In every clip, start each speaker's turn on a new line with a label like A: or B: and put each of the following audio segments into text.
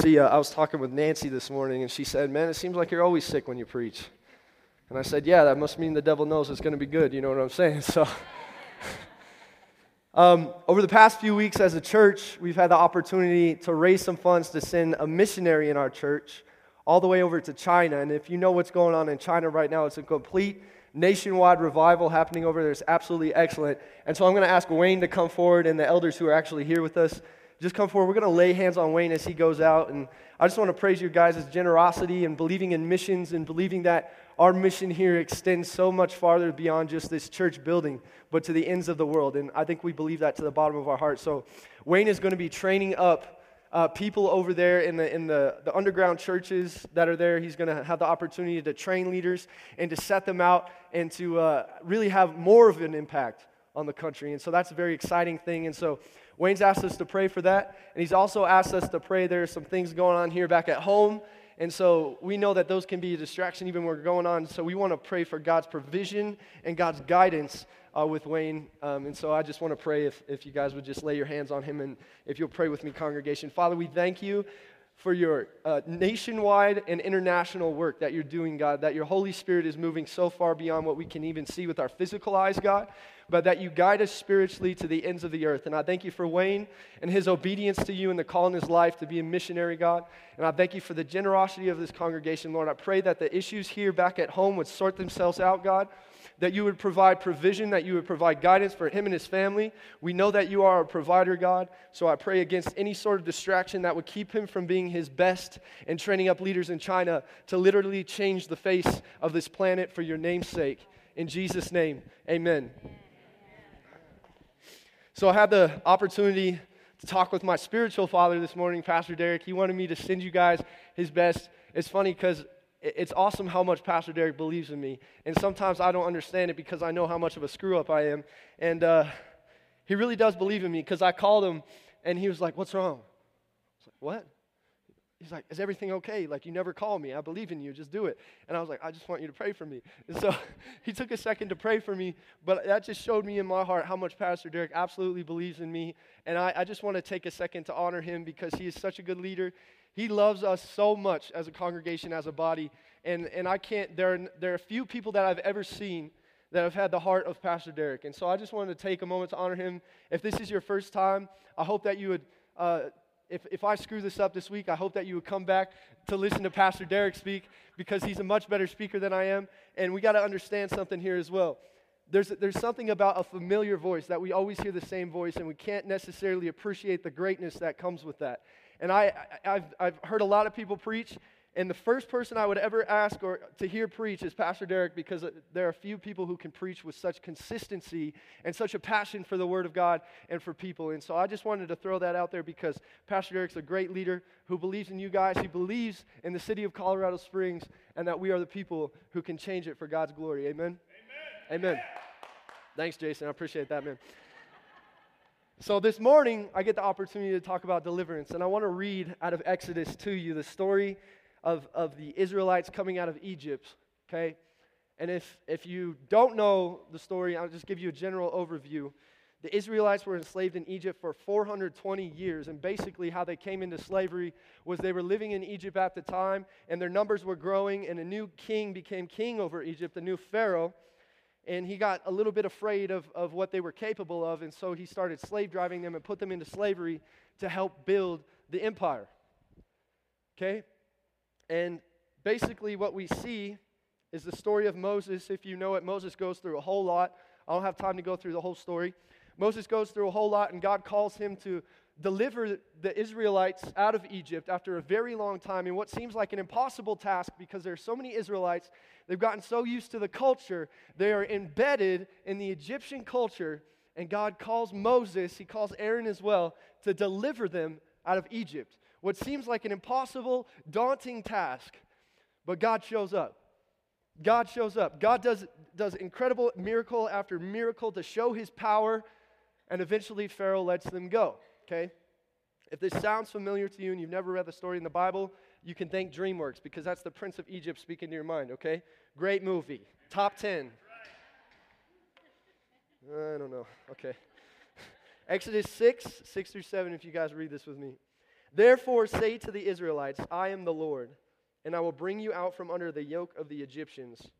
A: See, uh, I was talking with Nancy this morning, and she said, Man, it seems like you're always sick when you preach. And I said, Yeah, that must mean the devil knows it's going to be good. You know what I'm saying? So, um, over the past few weeks as a church, we've had the opportunity to raise some funds to send a missionary in our church all the way over to China. And if you know what's going on in China right now, it's a complete nationwide revival happening over there. It's absolutely excellent. And so I'm going to ask Wayne to come forward and the elders who are actually here with us just come forward. We're going to lay hands on Wayne as he goes out. And I just want to praise you guys' generosity and believing in missions and believing that our mission here extends so much farther beyond just this church building, but to the ends of the world. And I think we believe that to the bottom of our heart. So Wayne is going to be training up uh, people over there in, the, in the, the underground churches that are there. He's going to have the opportunity to train leaders and to set them out and to uh, really have more of an impact on the country. And so that's a very exciting thing. And so Wayne's asked us to pray for that. And he's also asked us to pray. There are some things going on here back at home. And so we know that those can be a distraction even when we're going on. So we want to pray for God's provision and God's guidance uh, with Wayne. Um, and so I just want to pray if, if you guys would just lay your hands on him and if you'll pray with me, congregation. Father, we thank you for your uh, nationwide and international work that you're doing, God, that your Holy Spirit is moving so far beyond what we can even see with our physical eyes, God, but that you guide us spiritually to the ends of the earth. And I thank you for Wayne and his obedience to you and the call in his life to be a missionary, God. And I thank you for the generosity of this congregation, Lord. I pray that the issues here back at home would sort themselves out, God that you would provide provision, that you would provide guidance for him and his family. We know that you are a provider, God. So I pray against any sort of distraction that would keep him from being his best and training up leaders in China to literally change the face of this planet for your name's sake. In Jesus' name, amen. So I had the opportunity to talk with my spiritual father this morning, Pastor Derek. He wanted me to send you guys his best. It's funny because it's awesome how much Pastor Derek believes in me. And sometimes I don't understand it because I know how much of a screw up I am. And uh, he really does believe in me because I called him and he was like, What's wrong? I was like, What? He's like, Is everything okay? Like, you never call me. I believe in you. Just do it. And I was like, I just want you to pray for me. And so he took a second to pray for me, but that just showed me in my heart how much Pastor Derek absolutely believes in me. And I, I just want to take a second to honor him because he is such a good leader. He loves us so much as a congregation, as a body. And, and I can't, there are, there are few people that I've ever seen that have had the heart of Pastor Derek. And so I just wanted to take a moment to honor him. If this is your first time, I hope that you would, uh, if, if I screw this up this week, I hope that you would come back to listen to Pastor Derek speak because he's a much better speaker than I am. And we got to understand something here as well. There's, there's something about a familiar voice that we always hear the same voice, and we can't necessarily appreciate the greatness that comes with that. And I, I've, I've heard a lot of people preach, and the first person I would ever ask or to hear preach is Pastor Derek because uh, there are few people who can preach with such consistency and such a passion for the Word of God and for people. And so I just wanted to throw that out there because Pastor Derek's a great leader who believes in you guys. He believes in the city of Colorado Springs and that we are the people who can change it for God's glory. Amen? Amen. Amen. Thanks, Jason. I appreciate that, man. So, this morning, I get the opportunity to talk about deliverance, and I want to read out of Exodus to you the story of, of the Israelites coming out of Egypt, okay? And if, if you don't know the story, I'll just give you a general overview. The Israelites were enslaved in Egypt for 420 years, and basically, how they came into slavery was they were living in Egypt at the time, and their numbers were growing, and a new king became king over Egypt, a new Pharaoh and he got a little bit afraid of, of what they were capable of, and so he started slave driving them and put them into slavery to help build the empire. Okay? And basically, what we see is the story of Moses. If you know it, Moses goes through a whole lot. I don't have time to go through the whole story. Moses goes through a whole lot, and God calls him to deliver the Israelites out of Egypt after a very long time in what seems like an impossible task because there are so many Israelites. They've gotten so used to the culture, they are embedded in the Egyptian culture. And God calls Moses, he calls Aaron as well, to deliver them out of Egypt. What seems like an impossible, daunting task, but God shows up. God shows up. God does, does incredible miracle after miracle to show his power, and eventually Pharaoh lets them go okay? If this sounds familiar to you and you've never read the story in the Bible, you can thank DreamWorks because that's the Prince of Egypt speaking to your mind, okay? Great movie. Top 10. I don't know. Okay. Exodus 6, 6 through 7, if you guys read this with me. Therefore, say to the Israelites, I am the Lord, and I will bring you out from under the yoke of the Egyptians.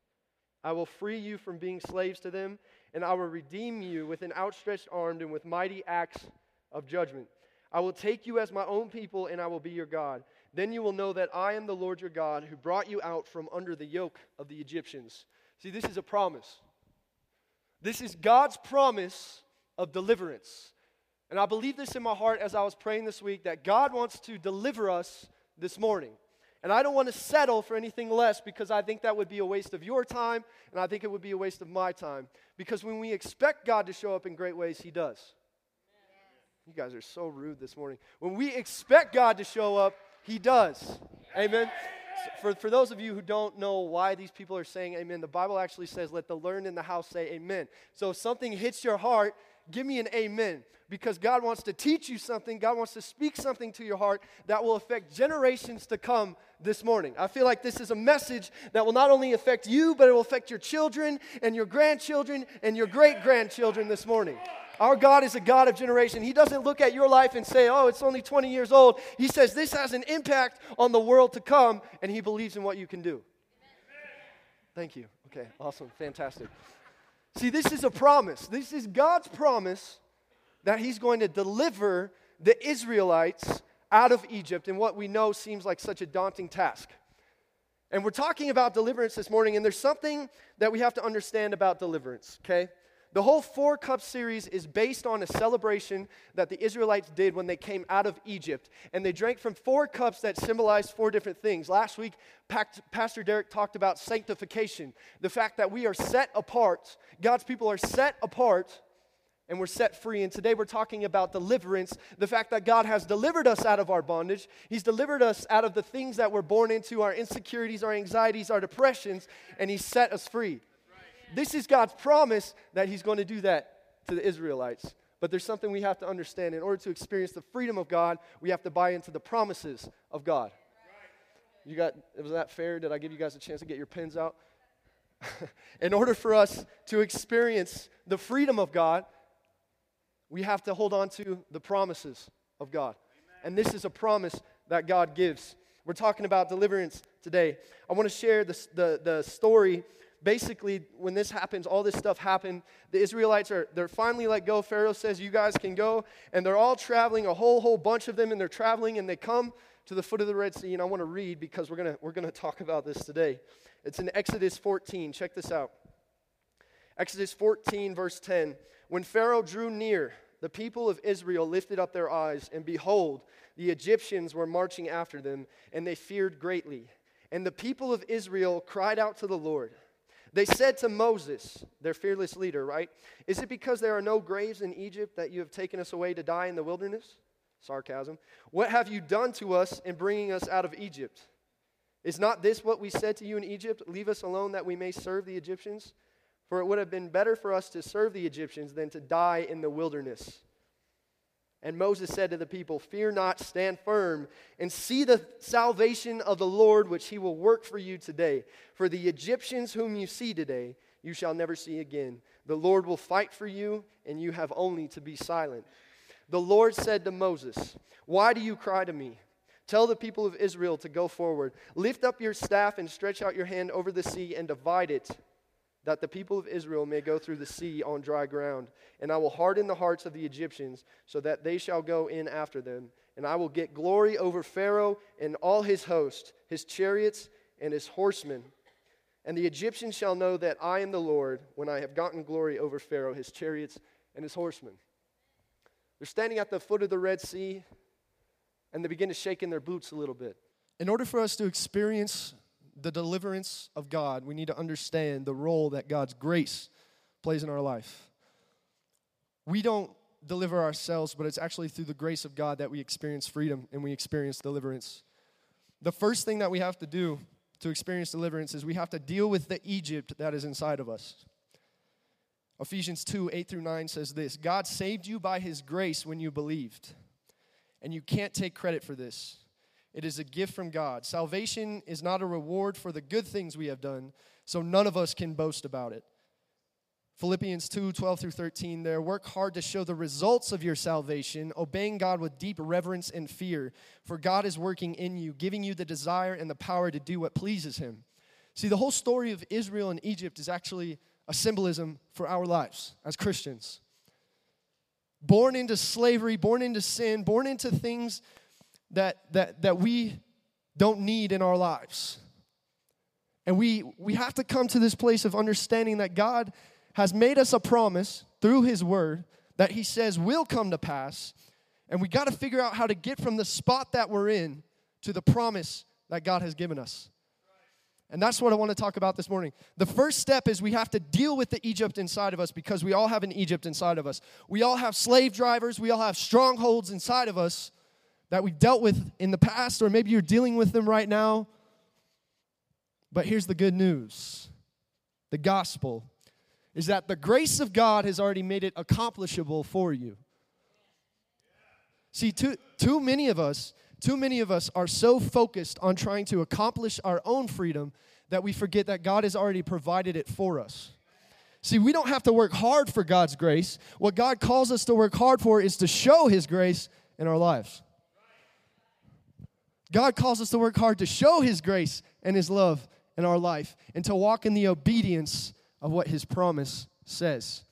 A: I will free you from being slaves to them, and I will redeem you with an outstretched arm and with mighty acts of judgment. I will take you as my own people, and I will be your God. Then you will know that I am the Lord your God who brought you out from under the yoke of the Egyptians. See, this is a promise. This is God's promise of deliverance. And I believe this in my heart as I was praying this week that God wants to deliver us this morning. And I don't want to settle for anything less because I think that would be a waste of your time and I think it would be a waste of my time. Because when we expect God to show up in great ways, He does. You guys are so rude this morning. When we expect God to show up, He does. Amen. For, for those of you who don't know why these people are saying amen, the Bible actually says, let the learned in the house say amen. So if something hits your heart, give me an amen because God wants to teach you something. God wants to speak something to your heart that will affect generations to come this morning. I feel like this is a message that will not only affect you, but it will affect your children and your grandchildren and your great grandchildren this morning. Our God is a God of generation. He doesn't look at your life and say, oh, it's only 20 years old. He says, this has an impact on the world to come, and He believes in what you can do. Thank you. Okay, awesome, fantastic. See, this is a promise. This is God's promise that He's going to deliver the Israelites out of Egypt in what we know seems like such a daunting task. And we're talking about deliverance this morning, and there's something that we have to understand about deliverance, okay? The whole four cup series is based on a celebration that the Israelites did when they came out of Egypt. And they drank from four cups that symbolized four different things. Last week, Pastor Derek talked about sanctification the fact that we are set apart. God's people are set apart and we're set free. And today we're talking about deliverance the fact that God has delivered us out of our bondage. He's delivered us out of the things that we're born into our insecurities, our anxieties, our depressions, and He's set us free. This is God's promise that He's going to do that to the Israelites. But there's something we have to understand. In order to experience the freedom of God, we have to buy into the promises of God. You got, was that fair? Did I give you guys a chance to get your pens out? In order for us to experience the freedom of God, we have to hold on to the promises of God. And this is a promise that God gives. We're talking about deliverance today. I want to share the, the story basically, when this happens, all this stuff happened. The Israelites are they're finally let go. Pharaoh says, "You guys can go," and they're all traveling, a whole whole bunch of them, and they're traveling, and they come to the foot of the Red Sea. And I want to read because we're gonna we're gonna talk about this today. It's in Exodus 14. Check this out. Exodus 14, verse 10. When Pharaoh drew near, the people of Israel lifted up their eyes, and behold, the Egyptians were marching after them, and they feared greatly. And the people of Israel cried out to the Lord. They said to Moses, their fearless leader, right? Is it because there are no graves in Egypt that you have taken us away to die in the wilderness? Sarcasm. What have you done to us in bringing us out of Egypt? Is not this what we said to you in Egypt? Leave us alone that we may serve the Egyptians? For it would have been better for us to serve the Egyptians than to die in the wilderness. And Moses said to the people, Fear not, stand firm, and see the salvation of the Lord, which he will work for you today. For the Egyptians whom you see today, you shall never see again. The Lord will fight for you, and you have only to be silent. The Lord said to Moses, Why do you cry to me? Tell the people of Israel to go forward. Lift up your staff and stretch out your hand over the sea and divide it that the people of Israel may go through the sea on dry ground. And I will harden the hearts of the Egyptians, so that they shall go in after them. And I will get glory over Pharaoh and all his host, his chariots and his horsemen. And the Egyptians shall know that I am the Lord when I have gotten glory over Pharaoh, his chariots, and his horsemen. They're standing at the foot of the Red Sea, and they begin to shake in their boots a little bit. In order for us to experience the deliverance of God, we need to understand the role that God's grace plays in our life. We don't deliver ourselves, but it's actually through the grace of God that we experience freedom and we experience deliverance. The first thing that we have to do to experience deliverance is we have to deal with the Egypt that is inside of us. Ephesians 2 8 through 9 says this God saved you by his grace when you believed, and you can't take credit for this. It is a gift from God. Salvation is not a reward for the good things we have done, so none of us can boast about it.
B: Philippians 2 12 through 13 there. Work hard to show the results of your salvation, obeying God with deep reverence and fear, for God is working in you, giving you the desire and the power to do what pleases Him. See, the whole story of Israel and Egypt is actually a symbolism for our lives as Christians. Born into slavery, born into sin, born into things that, that, that we don't need in our lives. And we, we have to come to this place of understanding that God has made us a promise through His Word that He says will come to pass. And we got to figure out how to get from the spot that we're in to the promise that God has given us. And that's what I want to talk about this morning. The first step is we have to deal with the Egypt inside of us because we all have an Egypt inside of us. We all have slave drivers, we all have strongholds inside of us that we've dealt with in the past, or maybe you're dealing with them right now. But here's the good news the gospel is that the grace of God has already made it accomplishable for you. See, too, too many of us, too many of us are so focused on trying to accomplish our own freedom that we forget that God has already provided it for us. See, we don't have to work hard for God's grace. What God calls us to work hard for is to show His grace in our lives. God calls us to work hard to show His grace and His love in our life and to walk in the obedience of what His promise says.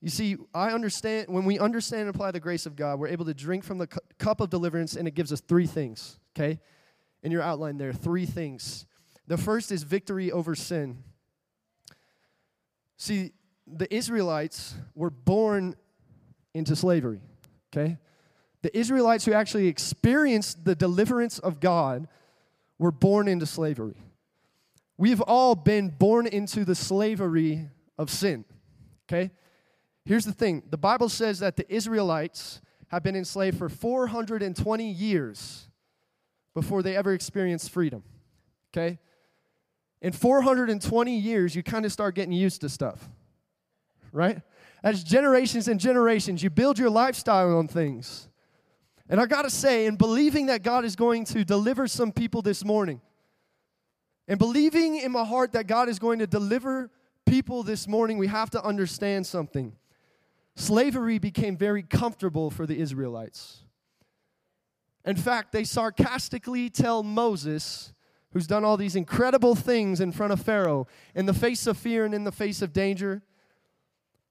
B: You see, I understand, when we understand and apply the grace of God, we're able to drink from the cu- cup of deliverance, and it gives us three things, okay? In your outline there, three things. The first is victory over sin. See, the Israelites were born into slavery, okay? The Israelites who actually experienced the deliverance of God were born into slavery. We've all been born into the slavery of sin, okay? Here's the thing the Bible says that the Israelites have been enslaved for 420 years before they ever experienced freedom. Okay? In 420 years, you kind of start getting used to stuff, right? As generations and generations, you build your lifestyle on things. And I gotta say, in believing that God is going to deliver some people this morning, and believing in my heart that God is going to deliver people this morning, we have to understand something slavery became very comfortable for the Israelites. In fact, they sarcastically tell Moses, who's done all these incredible things in front of Pharaoh, in the face of fear and in the face of danger,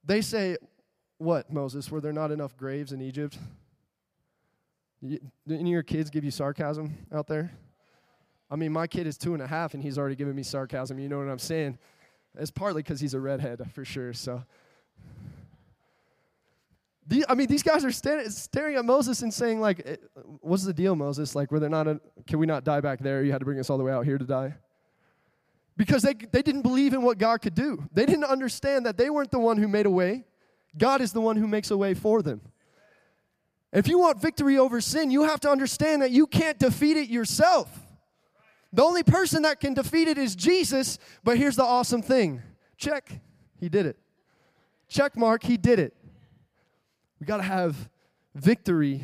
B: they say, What, Moses? Were there not enough graves in Egypt? Didn't your kids give you sarcasm out there? I mean, my kid is two and a half and he's already giving me sarcasm. You know what I'm saying? It's partly because he's a redhead, for sure. So, I mean, these guys are staring at Moses and saying, like, eh, what's the deal, Moses? Like, were there not, a, can we not die back there? You had to bring us all the way out here to die? Because they, they didn't believe in what God could do. They didn't understand that they weren't the one who made a way. God is the one who makes a way for them. If you want victory over sin, you have to understand that you can't defeat it yourself. The only person that can defeat it is Jesus, but here's the awesome thing check, he did it. Check mark, he did it. We got to have victory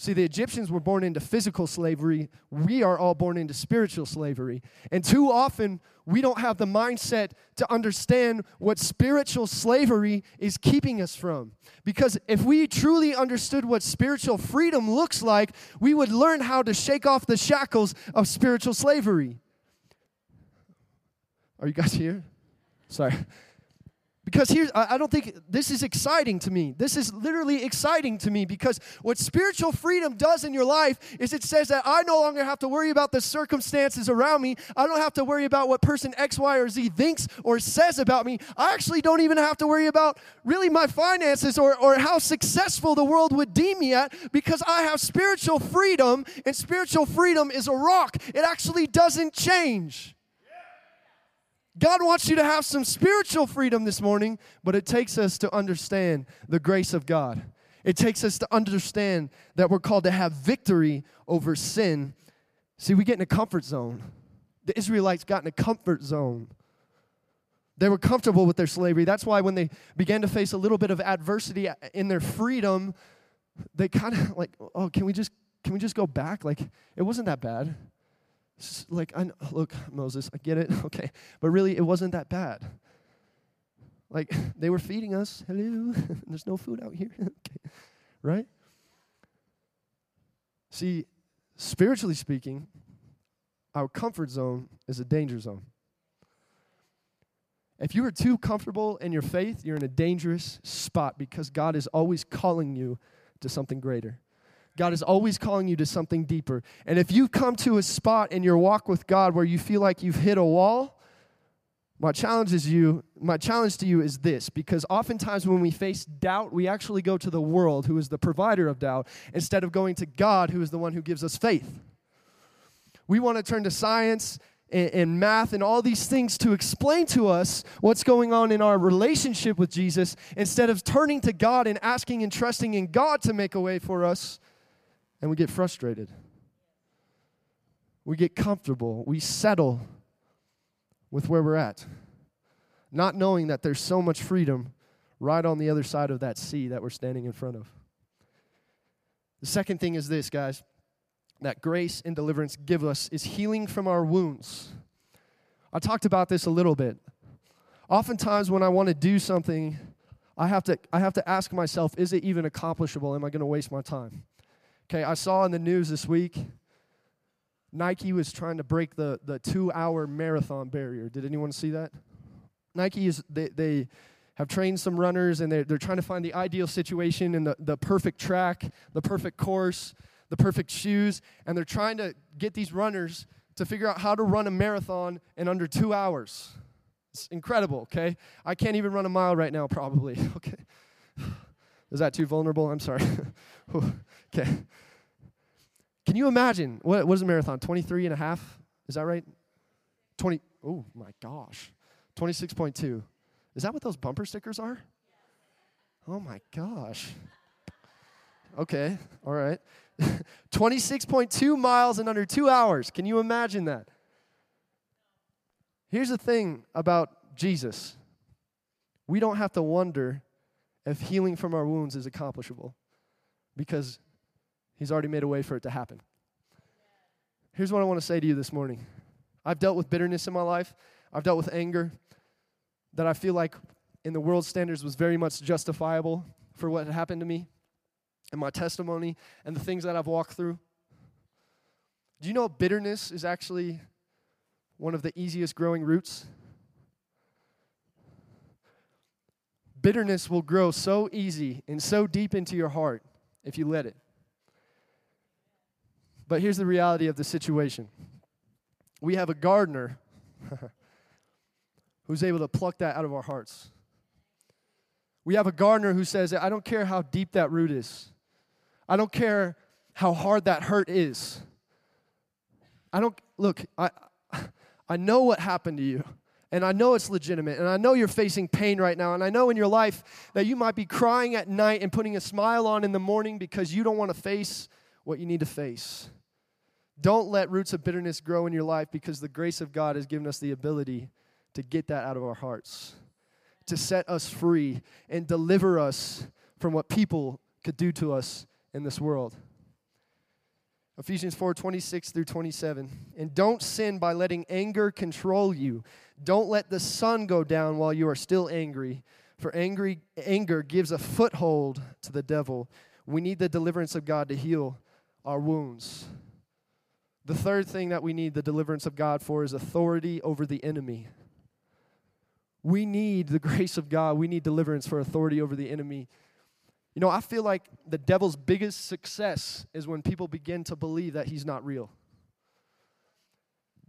B: See, the Egyptians were born into physical slavery. We are all born into spiritual slavery. And too often, we don't have the mindset to understand what spiritual slavery is keeping us from. Because if we truly understood what spiritual freedom looks like, we would learn how to shake off the shackles of spiritual slavery. Are you guys here? Sorry. Because here's, I don't think this is exciting to me. This is literally exciting to me because what spiritual freedom does in your life is it says that I no longer have to worry about the circumstances around me. I don't have to worry about what person X, Y, or Z thinks or says about me. I actually don't even have to worry about really my finances or, or how successful the world would deem me at because I have spiritual freedom, and spiritual freedom is a rock. It actually doesn't change. God wants you to have some spiritual freedom this morning, but it takes us to understand the grace of God. It takes us to understand that we're called to have victory over sin. See, we get in a comfort zone. The Israelites got in a comfort zone. They were comfortable with their slavery. That's why when they began to face a little bit of adversity in their freedom, they kind of like, oh, can we just can we just go back? Like it wasn't that bad. Like I look, Moses, I get it, okay, but really it wasn't that bad. Like they were feeding us. Hello, there's no food out here. okay, right? See, spiritually speaking, our comfort zone is a danger zone. If you are too comfortable in your faith, you're in a dangerous spot because God is always calling you to something greater. God is always calling you to something deeper. And if you've come to a spot in your walk with God where you feel like you've hit a wall, my challenge is you, my challenge to you is this because oftentimes when we face doubt, we actually go to the world who is the provider of doubt instead of going to God who is the one who gives us faith. We want to turn to science and, and, math and all these things to explain to us what's going on in our relationship with Jesus instead of turning to God and asking and trusting in God to make a way for us. And we get frustrated. We get comfortable. We settle with where we're at, not knowing that there's so much freedom right on the other side of that sea that we're standing in front of. The second thing is this, guys that grace and deliverance give us is healing from our wounds. I talked about this a little bit. Oftentimes, when I want to do something, I have to, I have to ask myself, is it even accomplishable? Am I going to waste my time? Okay, I saw in the news this week Nike was trying to break the, the two hour marathon barrier. Did anyone see that? Nike is, they, they have trained some runners and they're, they're trying to find the ideal situation and the, the perfect track, the perfect course the perfect shoes, and they're trying to get these runners to figure out how to run a marathon in under two hours. It's incredible, okay? I can't even run a mile right now, probably, okay? Is that too vulnerable? I'm sorry. okay. Can you imagine? What, what is a marathon? 23 and a half? Is that right? 20. Oh my gosh. 26.2. Is that what those bumper stickers are? Oh my gosh. Okay, all right. 26.2 miles in under two hours. Can you imagine that? Here's the thing about Jesus we don't have to wonder if healing from our wounds is accomplishable because he's already made a way for it to happen. Here's what I want to say to you this morning I've dealt with bitterness in my life, I've dealt with anger that I feel like in the world standards was very much justifiable for what had happened to me and my testimony and the things that I've walked through. Do you know bitterness is actually one of the easiest growing roots? Bitterness will grow so easy and so deep into your heart if you let it. But here's the reality of the situation we have a gardener who's able to pluck that out of our hearts. We have a gardener who says, I don't care how deep that root is. I don't care how hard that hurt is. I don't, look, I, I know what happened to you. And I know it's legitimate. And I know you're facing pain right now. And I know in your life that you might be crying at night and putting a smile on in the morning because you don't want to face what you need to face. Don't let roots of bitterness grow in your life because the grace of God has given us the ability to get that out of our hearts, to set us free and deliver us from what people could do to us in this world. Ephesians 4 26 through 27. And don't sin by letting anger control you. Don't let the sun go down while you are still angry, for angry, anger gives a foothold to the devil. We need the deliverance of God to heal our wounds. The third thing that we need the deliverance of God for is authority over the enemy. We need the grace of God. We need deliverance for authority over the enemy. You know, I feel like the devil's biggest success is when people begin to believe that he's not real.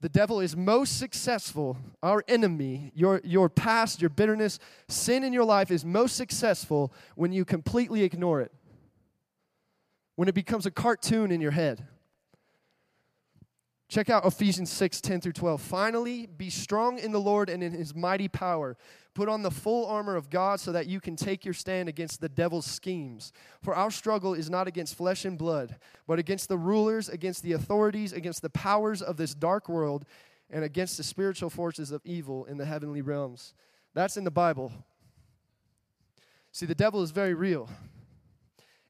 B: The devil is most successful, our enemy, your, your past, your bitterness, sin in your life is most successful when you completely ignore it, when it becomes a cartoon in your head. Check out Ephesians 6 10 through 12. Finally, be strong in the Lord and in his mighty power. Put on the full armor of God so that you can take your stand against the devil's schemes. For our struggle is not against flesh and blood, but against the rulers, against the authorities, against the powers of this dark world, and against the spiritual forces of evil in the heavenly realms. That's in the Bible. See, the devil is very real.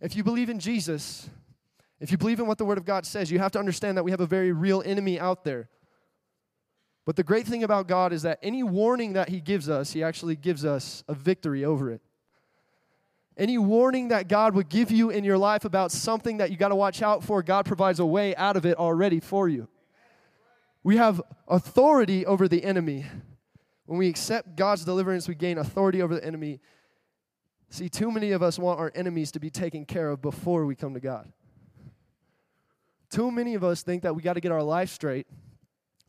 B: If you believe in Jesus, if you believe in what the Word of God says, you have to understand that we have a very real enemy out there. But the great thing about God is that any warning that He gives us, He actually gives us a victory over it. Any warning that God would give you in your life about something that you got to watch out for, God provides a way out of it already for you. We have authority over the enemy. When we accept God's deliverance, we gain authority over the enemy. See, too many of us want our enemies to be taken care of before we come to God. Too many of us think that we got to get our life straight,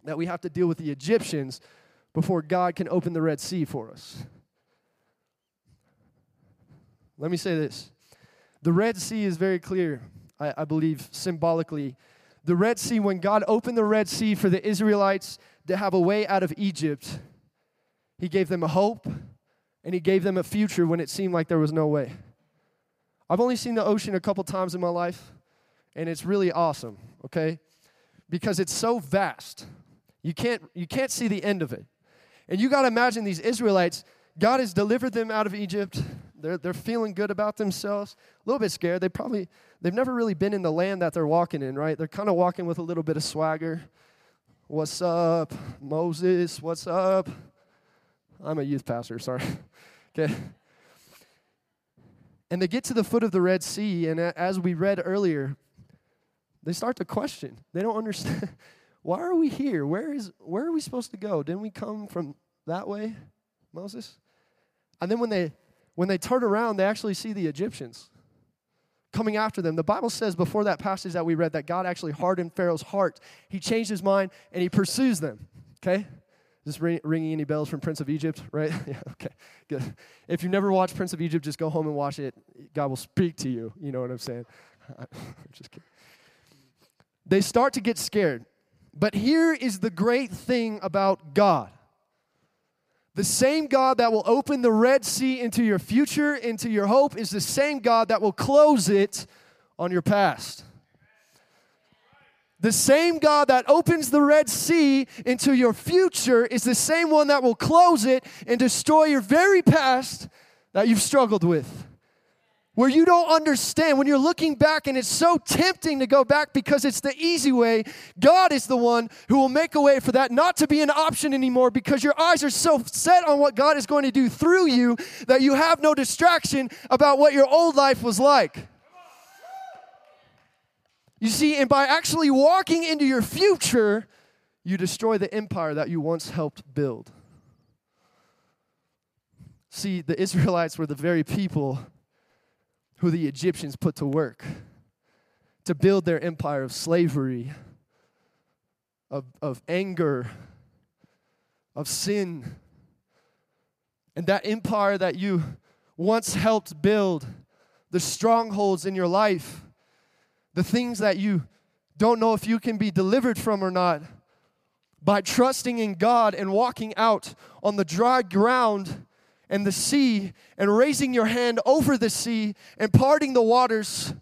B: that we have to deal with the Egyptians before God can open the Red Sea for us. Let me say this the Red Sea is very clear, I, I believe, symbolically. The Red Sea, when God opened the Red Sea for the Israelites to have a way out of Egypt, He gave them a hope and He gave them a future when it seemed like there was no way. I've only seen the ocean a couple times in my life and it's really awesome, okay? Because it's so vast. You can't you can't see the end of it. And you got to imagine these Israelites, God has delivered them out of Egypt. They're, they're feeling good about themselves, a little bit scared. They probably they've never really been in the land that they're walking in, right? They're kind of walking with a little bit of swagger. What's up, Moses? What's up? I'm a youth pastor, sorry. okay. And they get to the foot of the Red Sea, and as we read earlier, they start to question. They don't understand. Why are we here? Where is where are we supposed to go? Didn't we come from that way, Moses? And then when they when they turn around, they actually see the Egyptians coming after them. The Bible says before that passage that we read that God actually hardened Pharaoh's heart. He changed his mind and he pursues them. Okay? Is this ring, ringing any bells from Prince of Egypt, right? yeah, okay, good. If you've never watched Prince of Egypt, just go home and watch it. God will speak to you. You know what I'm saying? I'm just kidding they start to get scared. But here is the great thing about God the same God that will open the Red Sea into your future, into your hope, is the same God that will close it on your past. The same God that opens the Red Sea into your future is the same one that will close it and destroy your very past that you've struggled with where you don't understand, when you're looking back and it's so tempting to go back because it's the easy way, God is the one who will make a way for that not to be an option anymore because your eyes are so set on what God is going to do through you that you have no distraction about what your old life was like. You see, and by actually walking into your future, you destroy the empire that you once helped build. See, the Israelites were the very people who the Egyptians put to work to build their empire of slavery, of, of anger, of sin. And that empire that you once helped build, the strongholds in your life, the things that you don't know if you can be delivered from or not, by trusting in God and walking out on the dry ground and the sea and raising your hand over the sea and parting the waters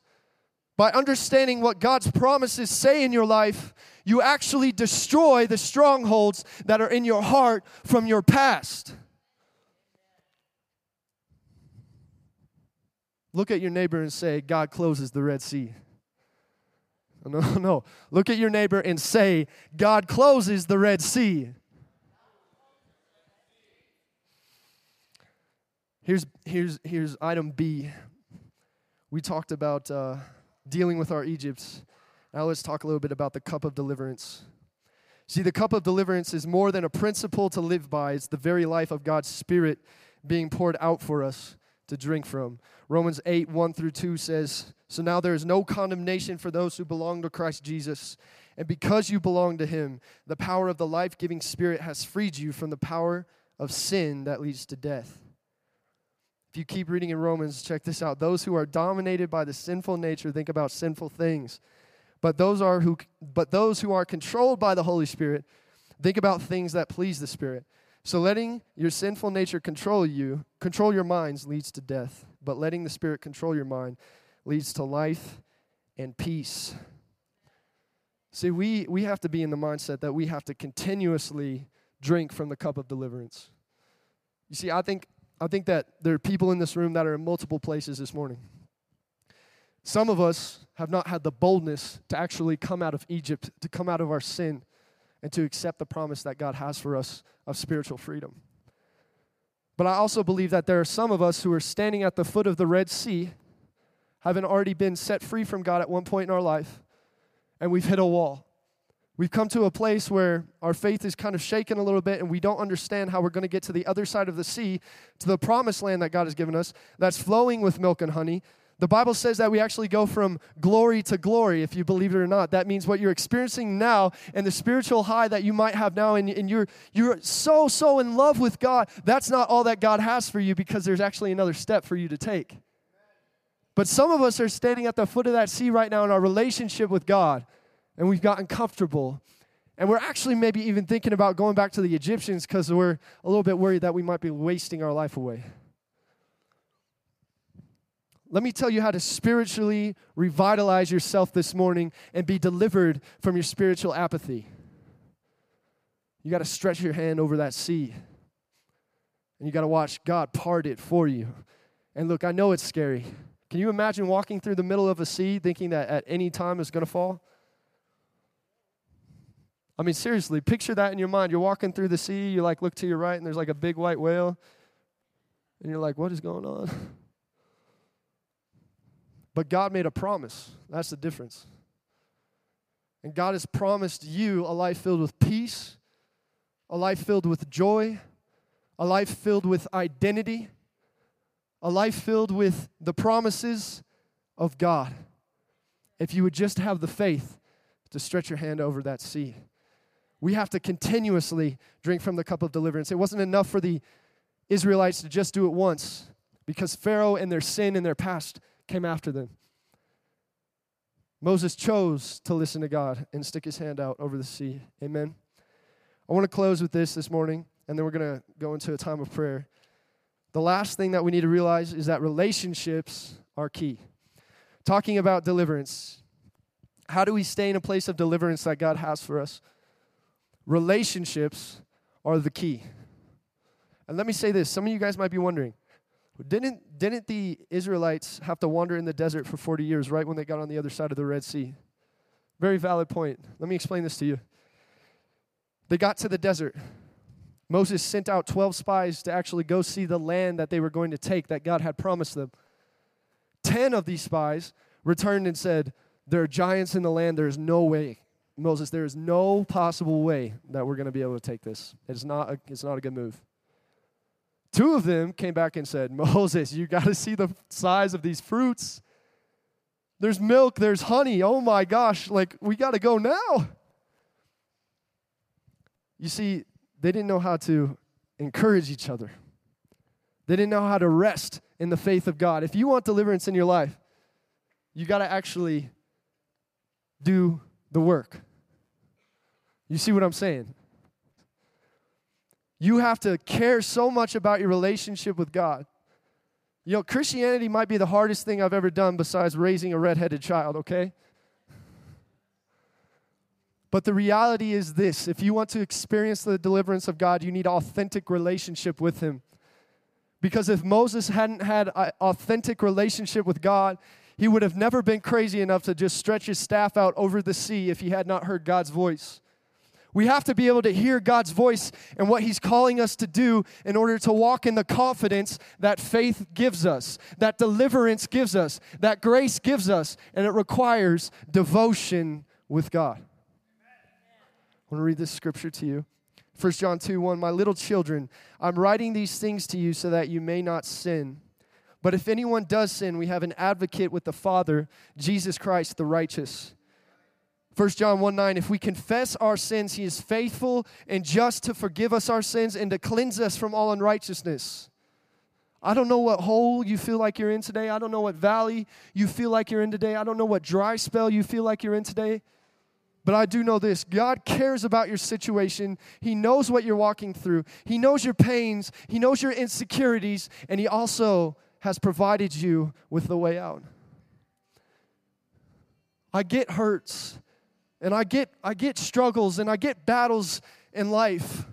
B: by understanding what God's promises say in your life, you actually destroy the strongholds that are in your heart from your past. Look at your neighbor and say, God closes the Red Sea. No, no. Look at your neighbor and say, God closes the Red Sea. Here's, here's, here's item B. We talked about uh, dealing with our Egypts. Now let's talk a little bit about the cup of deliverance. See, the cup of deliverance is more than a principle to live by, it's the very life of God's Spirit being poured out for us to drink from. Romans 8, 1 through 2 says, So now there is no condemnation for those who belong to Christ Jesus. And because you belong to Him, the power of the life giving Spirit has freed you from the power of sin that leads to death. You keep reading in Romans, check this out. Those who are dominated by the sinful nature think about sinful things, But those are who but those who are controlled by the Holy Spirit think about things that please the Spirit. So letting your sinful nature control you, control your minds leads to death, but letting the Spirit control your mind leads to life and peace. See, we, we have to be in the mindset that we have to continuously drink from the cup of deliverance. You see, I think, I think that there are people in this room that are in multiple places this morning. Some of us have not had the boldness to actually come out of Egypt, to come out of our sin, and to accept the promise that God has for us of spiritual freedom. But I also believe that there are some of us who are standing at the foot of the Red Sea, having already been set free from God at one point in our life, and we've hit a wall. We've come to a place where our faith is kind of shaken a little bit, and we don't understand how we're going to get to the other side of the sea, to the promised land that God has given us, that's flowing with milk and honey, the Bible says that we actually go from glory to glory, if you believe it or not. That means what you're experiencing now and the spiritual high that you might have now, and, and you're, you're so, so in love with God, that's not all that God has for you because there's actually another step for you to take. But some of us are standing at the foot of that sea right now in our relationship with God, and we've gotten comfortable. And we're actually maybe even thinking about going back to the Egyptians because we're a little bit worried that we might be wasting our life away. Let me tell you how to spiritually revitalize yourself this morning and be delivered from your spiritual apathy. You got to stretch your hand over that sea. And you got to watch God part it for you. And look, I know it's scary. Can you imagine walking through the middle of a sea thinking that at any time it's going to fall? I mean, seriously, picture that in your mind. You're walking through the sea, you like look to your right, and there's like a big white whale. And you're like, what is going on? But God made a promise. That's the difference. And God has promised you a life filled with peace, a life filled with joy, a life filled with identity, a life filled with the promises of God. If you would just have the faith to stretch your hand over that sea. We have to continuously drink from the cup of deliverance. It wasn't enough for the Israelites to just do it once because Pharaoh and their sin and their past came after them. Moses chose to listen to God and stick his hand out over the sea. Amen. I want to close with this this morning, and then we're going to go into a time of prayer. The last thing that we need to realize is that relationships are key. Talking about deliverance, how do we stay in a place of deliverance that God has for us? Relationships are the key. And let me say this some of you guys might be wondering didn't, didn't the Israelites have to wander in the desert for 40 years right when they got on the other side of the Red Sea? Very valid point. Let me explain this to you. They got to the desert. Moses sent out 12 spies to actually go see the land that they were going to take that God had promised them. 10 of these spies returned and said, There are giants in the land. There is no way, Moses, there is no possible way that we're going to be able to take this. It's not a, it's not a good move. Two of them came back and said, Moses, you got to see the size of these fruits. There's milk, there's honey. Oh my gosh, like we got to go now. You see, they didn't know how to encourage each other. They didn't know how to rest in the faith of God. If you want deliverance in your life, you got to actually do the work. You see what I'm saying? You have to care so much about your relationship with God. You know, Christianity might be the hardest thing I've ever done besides raising a redheaded child, okay? But the reality is this if you want to experience the deliverance of God, you need authentic relationship with Him. Because if Moses hadn't had an authentic relationship with God, he would have never been crazy enough to just stretch his staff out over the sea if he had not heard God's voice. We have to be able to hear God's voice and what He's calling us to do in order to walk in the confidence that faith gives us, that deliverance gives us, that grace gives us, and it requires devotion with God. I want to read this scripture to you. 1 John 2 1 My little children, I'm writing these things to you so that you may not sin. But if anyone does sin, we have an advocate with the Father, Jesus Christ the righteous. 1 John 1 9, if we confess our sins, he is faithful and just to forgive us our sins and to cleanse us from all unrighteousness. I don't know what hole you feel like you're in today. I don't know what valley you feel like you're in today. I don't know what dry spell you feel like you're in today. But I do know this God cares about your situation. He knows what you're walking through, He knows your pains, He knows your insecurities, and He also has provided you with the way out. I get hurts, and I get, I get struggles, and I get battles in life.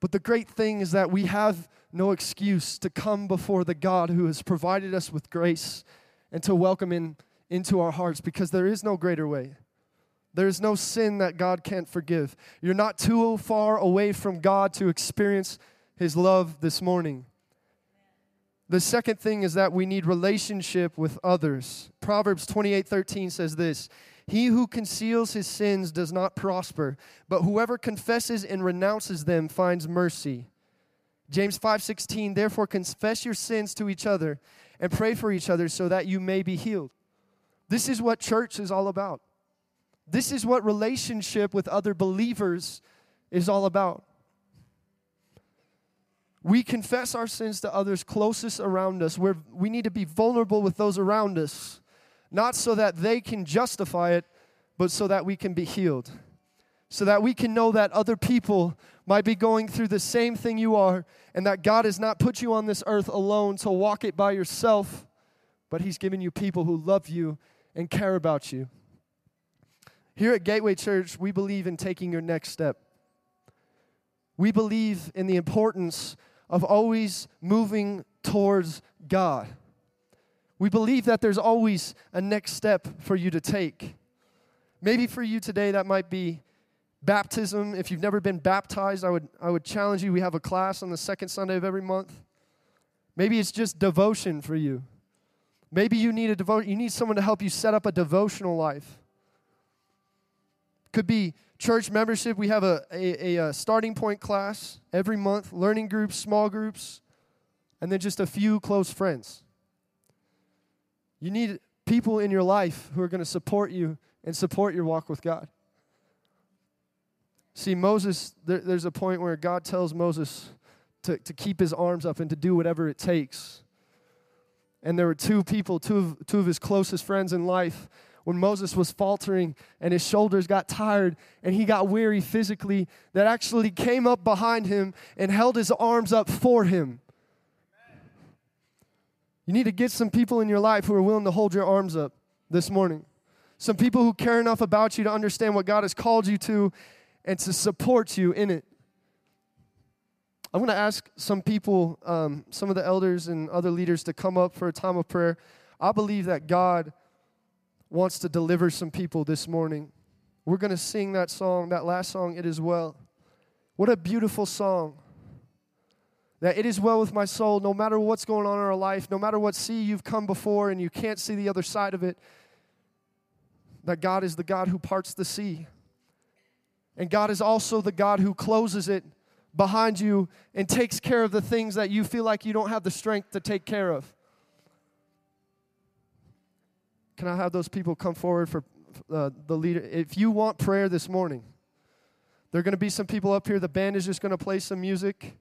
B: But the great thing is that we have no excuse to come before the God who has provided us with grace and to welcome in into our hearts because there is no greater way. There is no sin that God can't forgive. You're not too far away from God to experience His love this morning. The second thing is that we need relationship with others. Proverbs 28:13 says this He who conceals his sins does not prosper, but whoever confesses and renounces them finds mercy. James 5:16 Therefore confess your sins to each other and pray for each other so that you may be healed. This is what church is all about. This is what relationship with other believers is all about. We confess our sins to others closest around us. Where we need to be vulnerable with those around us, not so that they can justify it, but so that we can be healed. So that we can know that other people might be going through the same thing you are, and that God has not put you on this earth alone to walk it by yourself, but He's given you people who love you and care about you. Here at Gateway Church, we believe in taking your next step. We believe in the importance of always moving towards God. We believe that there's always a next step for you to take. Maybe for you today, that might be baptism. If you've never been baptized, I would, I would challenge you. We have a class on the second Sunday of every month. Maybe it's just devotion for you. Maybe you need a devote you need someone to help you set up a devotional life. Could be church membership. We have a, a, a, starting point class every month, learning groups, small groups, and then just a few close friends. You need people in your life who are going to support you and support your walk with God. See, Moses, there, there's a point where God tells Moses to, to keep his arms up and to do whatever it takes and there were two people, two of, two of his closest friends in life, when Moses was faltering and his shoulders got tired and he got weary physically, that actually came up behind him and held his arms up for him. You need to get some people in your life who are willing to hold your arms up this morning. Some people who care enough about you to understand what God has called you to and to support you in it. I'm going to ask some people, um, some of the elders and other leaders to come up for a time of prayer. I believe that God wants to deliver some people this morning. We're going to sing that song, that last song, It Is Well. What a beautiful song. That it is well with my soul, no matter what's going on in our life, no matter what sea you've come before and you can't see the other side of it, that God is the God who parts the sea. And God is also the God who closes it behind you and takes care of the things that you feel like you don't have the strength to take care of. Can I have those people come forward for uh, the leader? If you want prayer this morning, there are going to be some people up here. The band is just going to play some music.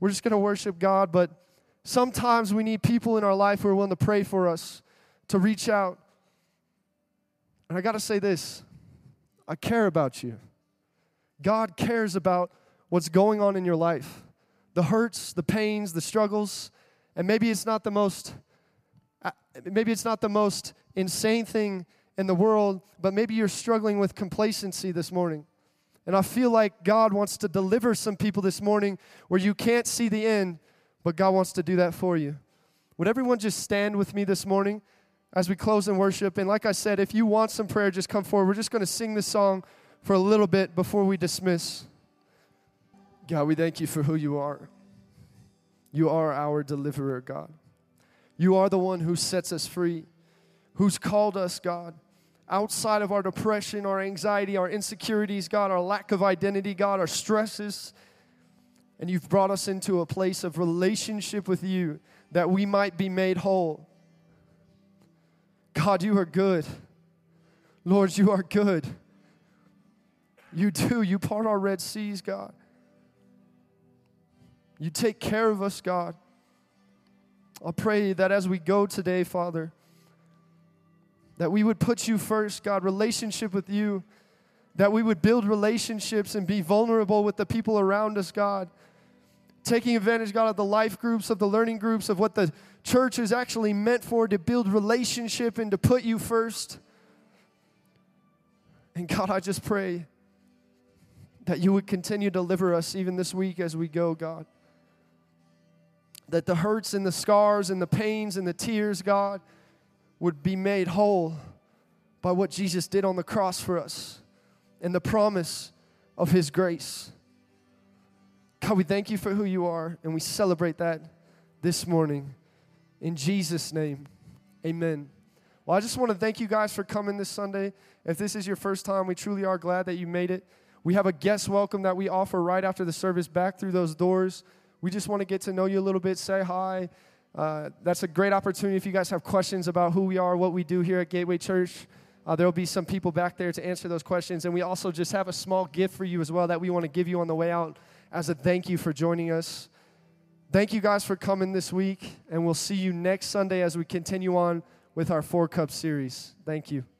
B: We're just going to worship God, but sometimes we need people in our life who are willing to pray for us, to reach out. And I got to say this I care about you. God cares about what's going on in your life the hurts, the pains, the struggles. And maybe it's not the most Uh, maybe it's not the most insane thing in the world, but maybe you're struggling with complacency this morning. And I feel like God wants to deliver some people this morning where you can't see the end, but God wants to do that for you. Would everyone just stand with me this morning as we close in worship? And like I said, if you want some prayer, just come forward. We're just going to sing this song for a little bit before we dismiss. God, we thank you for who you are. You are our deliverer, God. You are the one who sets us free, who's called us, God, outside of our depression, our anxiety, our insecurities, God, our lack of identity, God, our stresses. And you've brought us into a place of relationship with you that we might be made whole. God, you are good. Lord, you are good. You do. You part our Red Seas, God. You take care of us, God. I pray that as we go today, Father, that we would put you first, God, relationship with you, that we would build relationships and be vulnerable with the people around us, God. Taking advantage, God, of the life groups, of the learning groups, of what the church is actually meant for to build relationship and to put you first. And God, I just pray that you would continue to deliver us even this week as we go, God. That the hurts and the scars and the pains and the tears, God, would be made whole by what Jesus did on the cross for us and the promise of His grace. God, we thank you for who you are and we celebrate that this morning. In Jesus' name, amen. Well, I just want to thank you guys for coming this Sunday. If this is your first time, we truly are glad that you made it. We have a guest welcome that we offer right after the service back through those doors. We just want to get to know you a little bit, say hi. Uh, that's a great opportunity if you guys have questions about who we are, what we do here at Gateway Church. Uh, there will be some people back there to answer those questions. And we also just have a small gift for you as well that we want to give you on the way out as a thank you for joining us. Thank you guys for coming this week, and we'll see you next Sunday as we continue on with our Four Cup series. Thank you.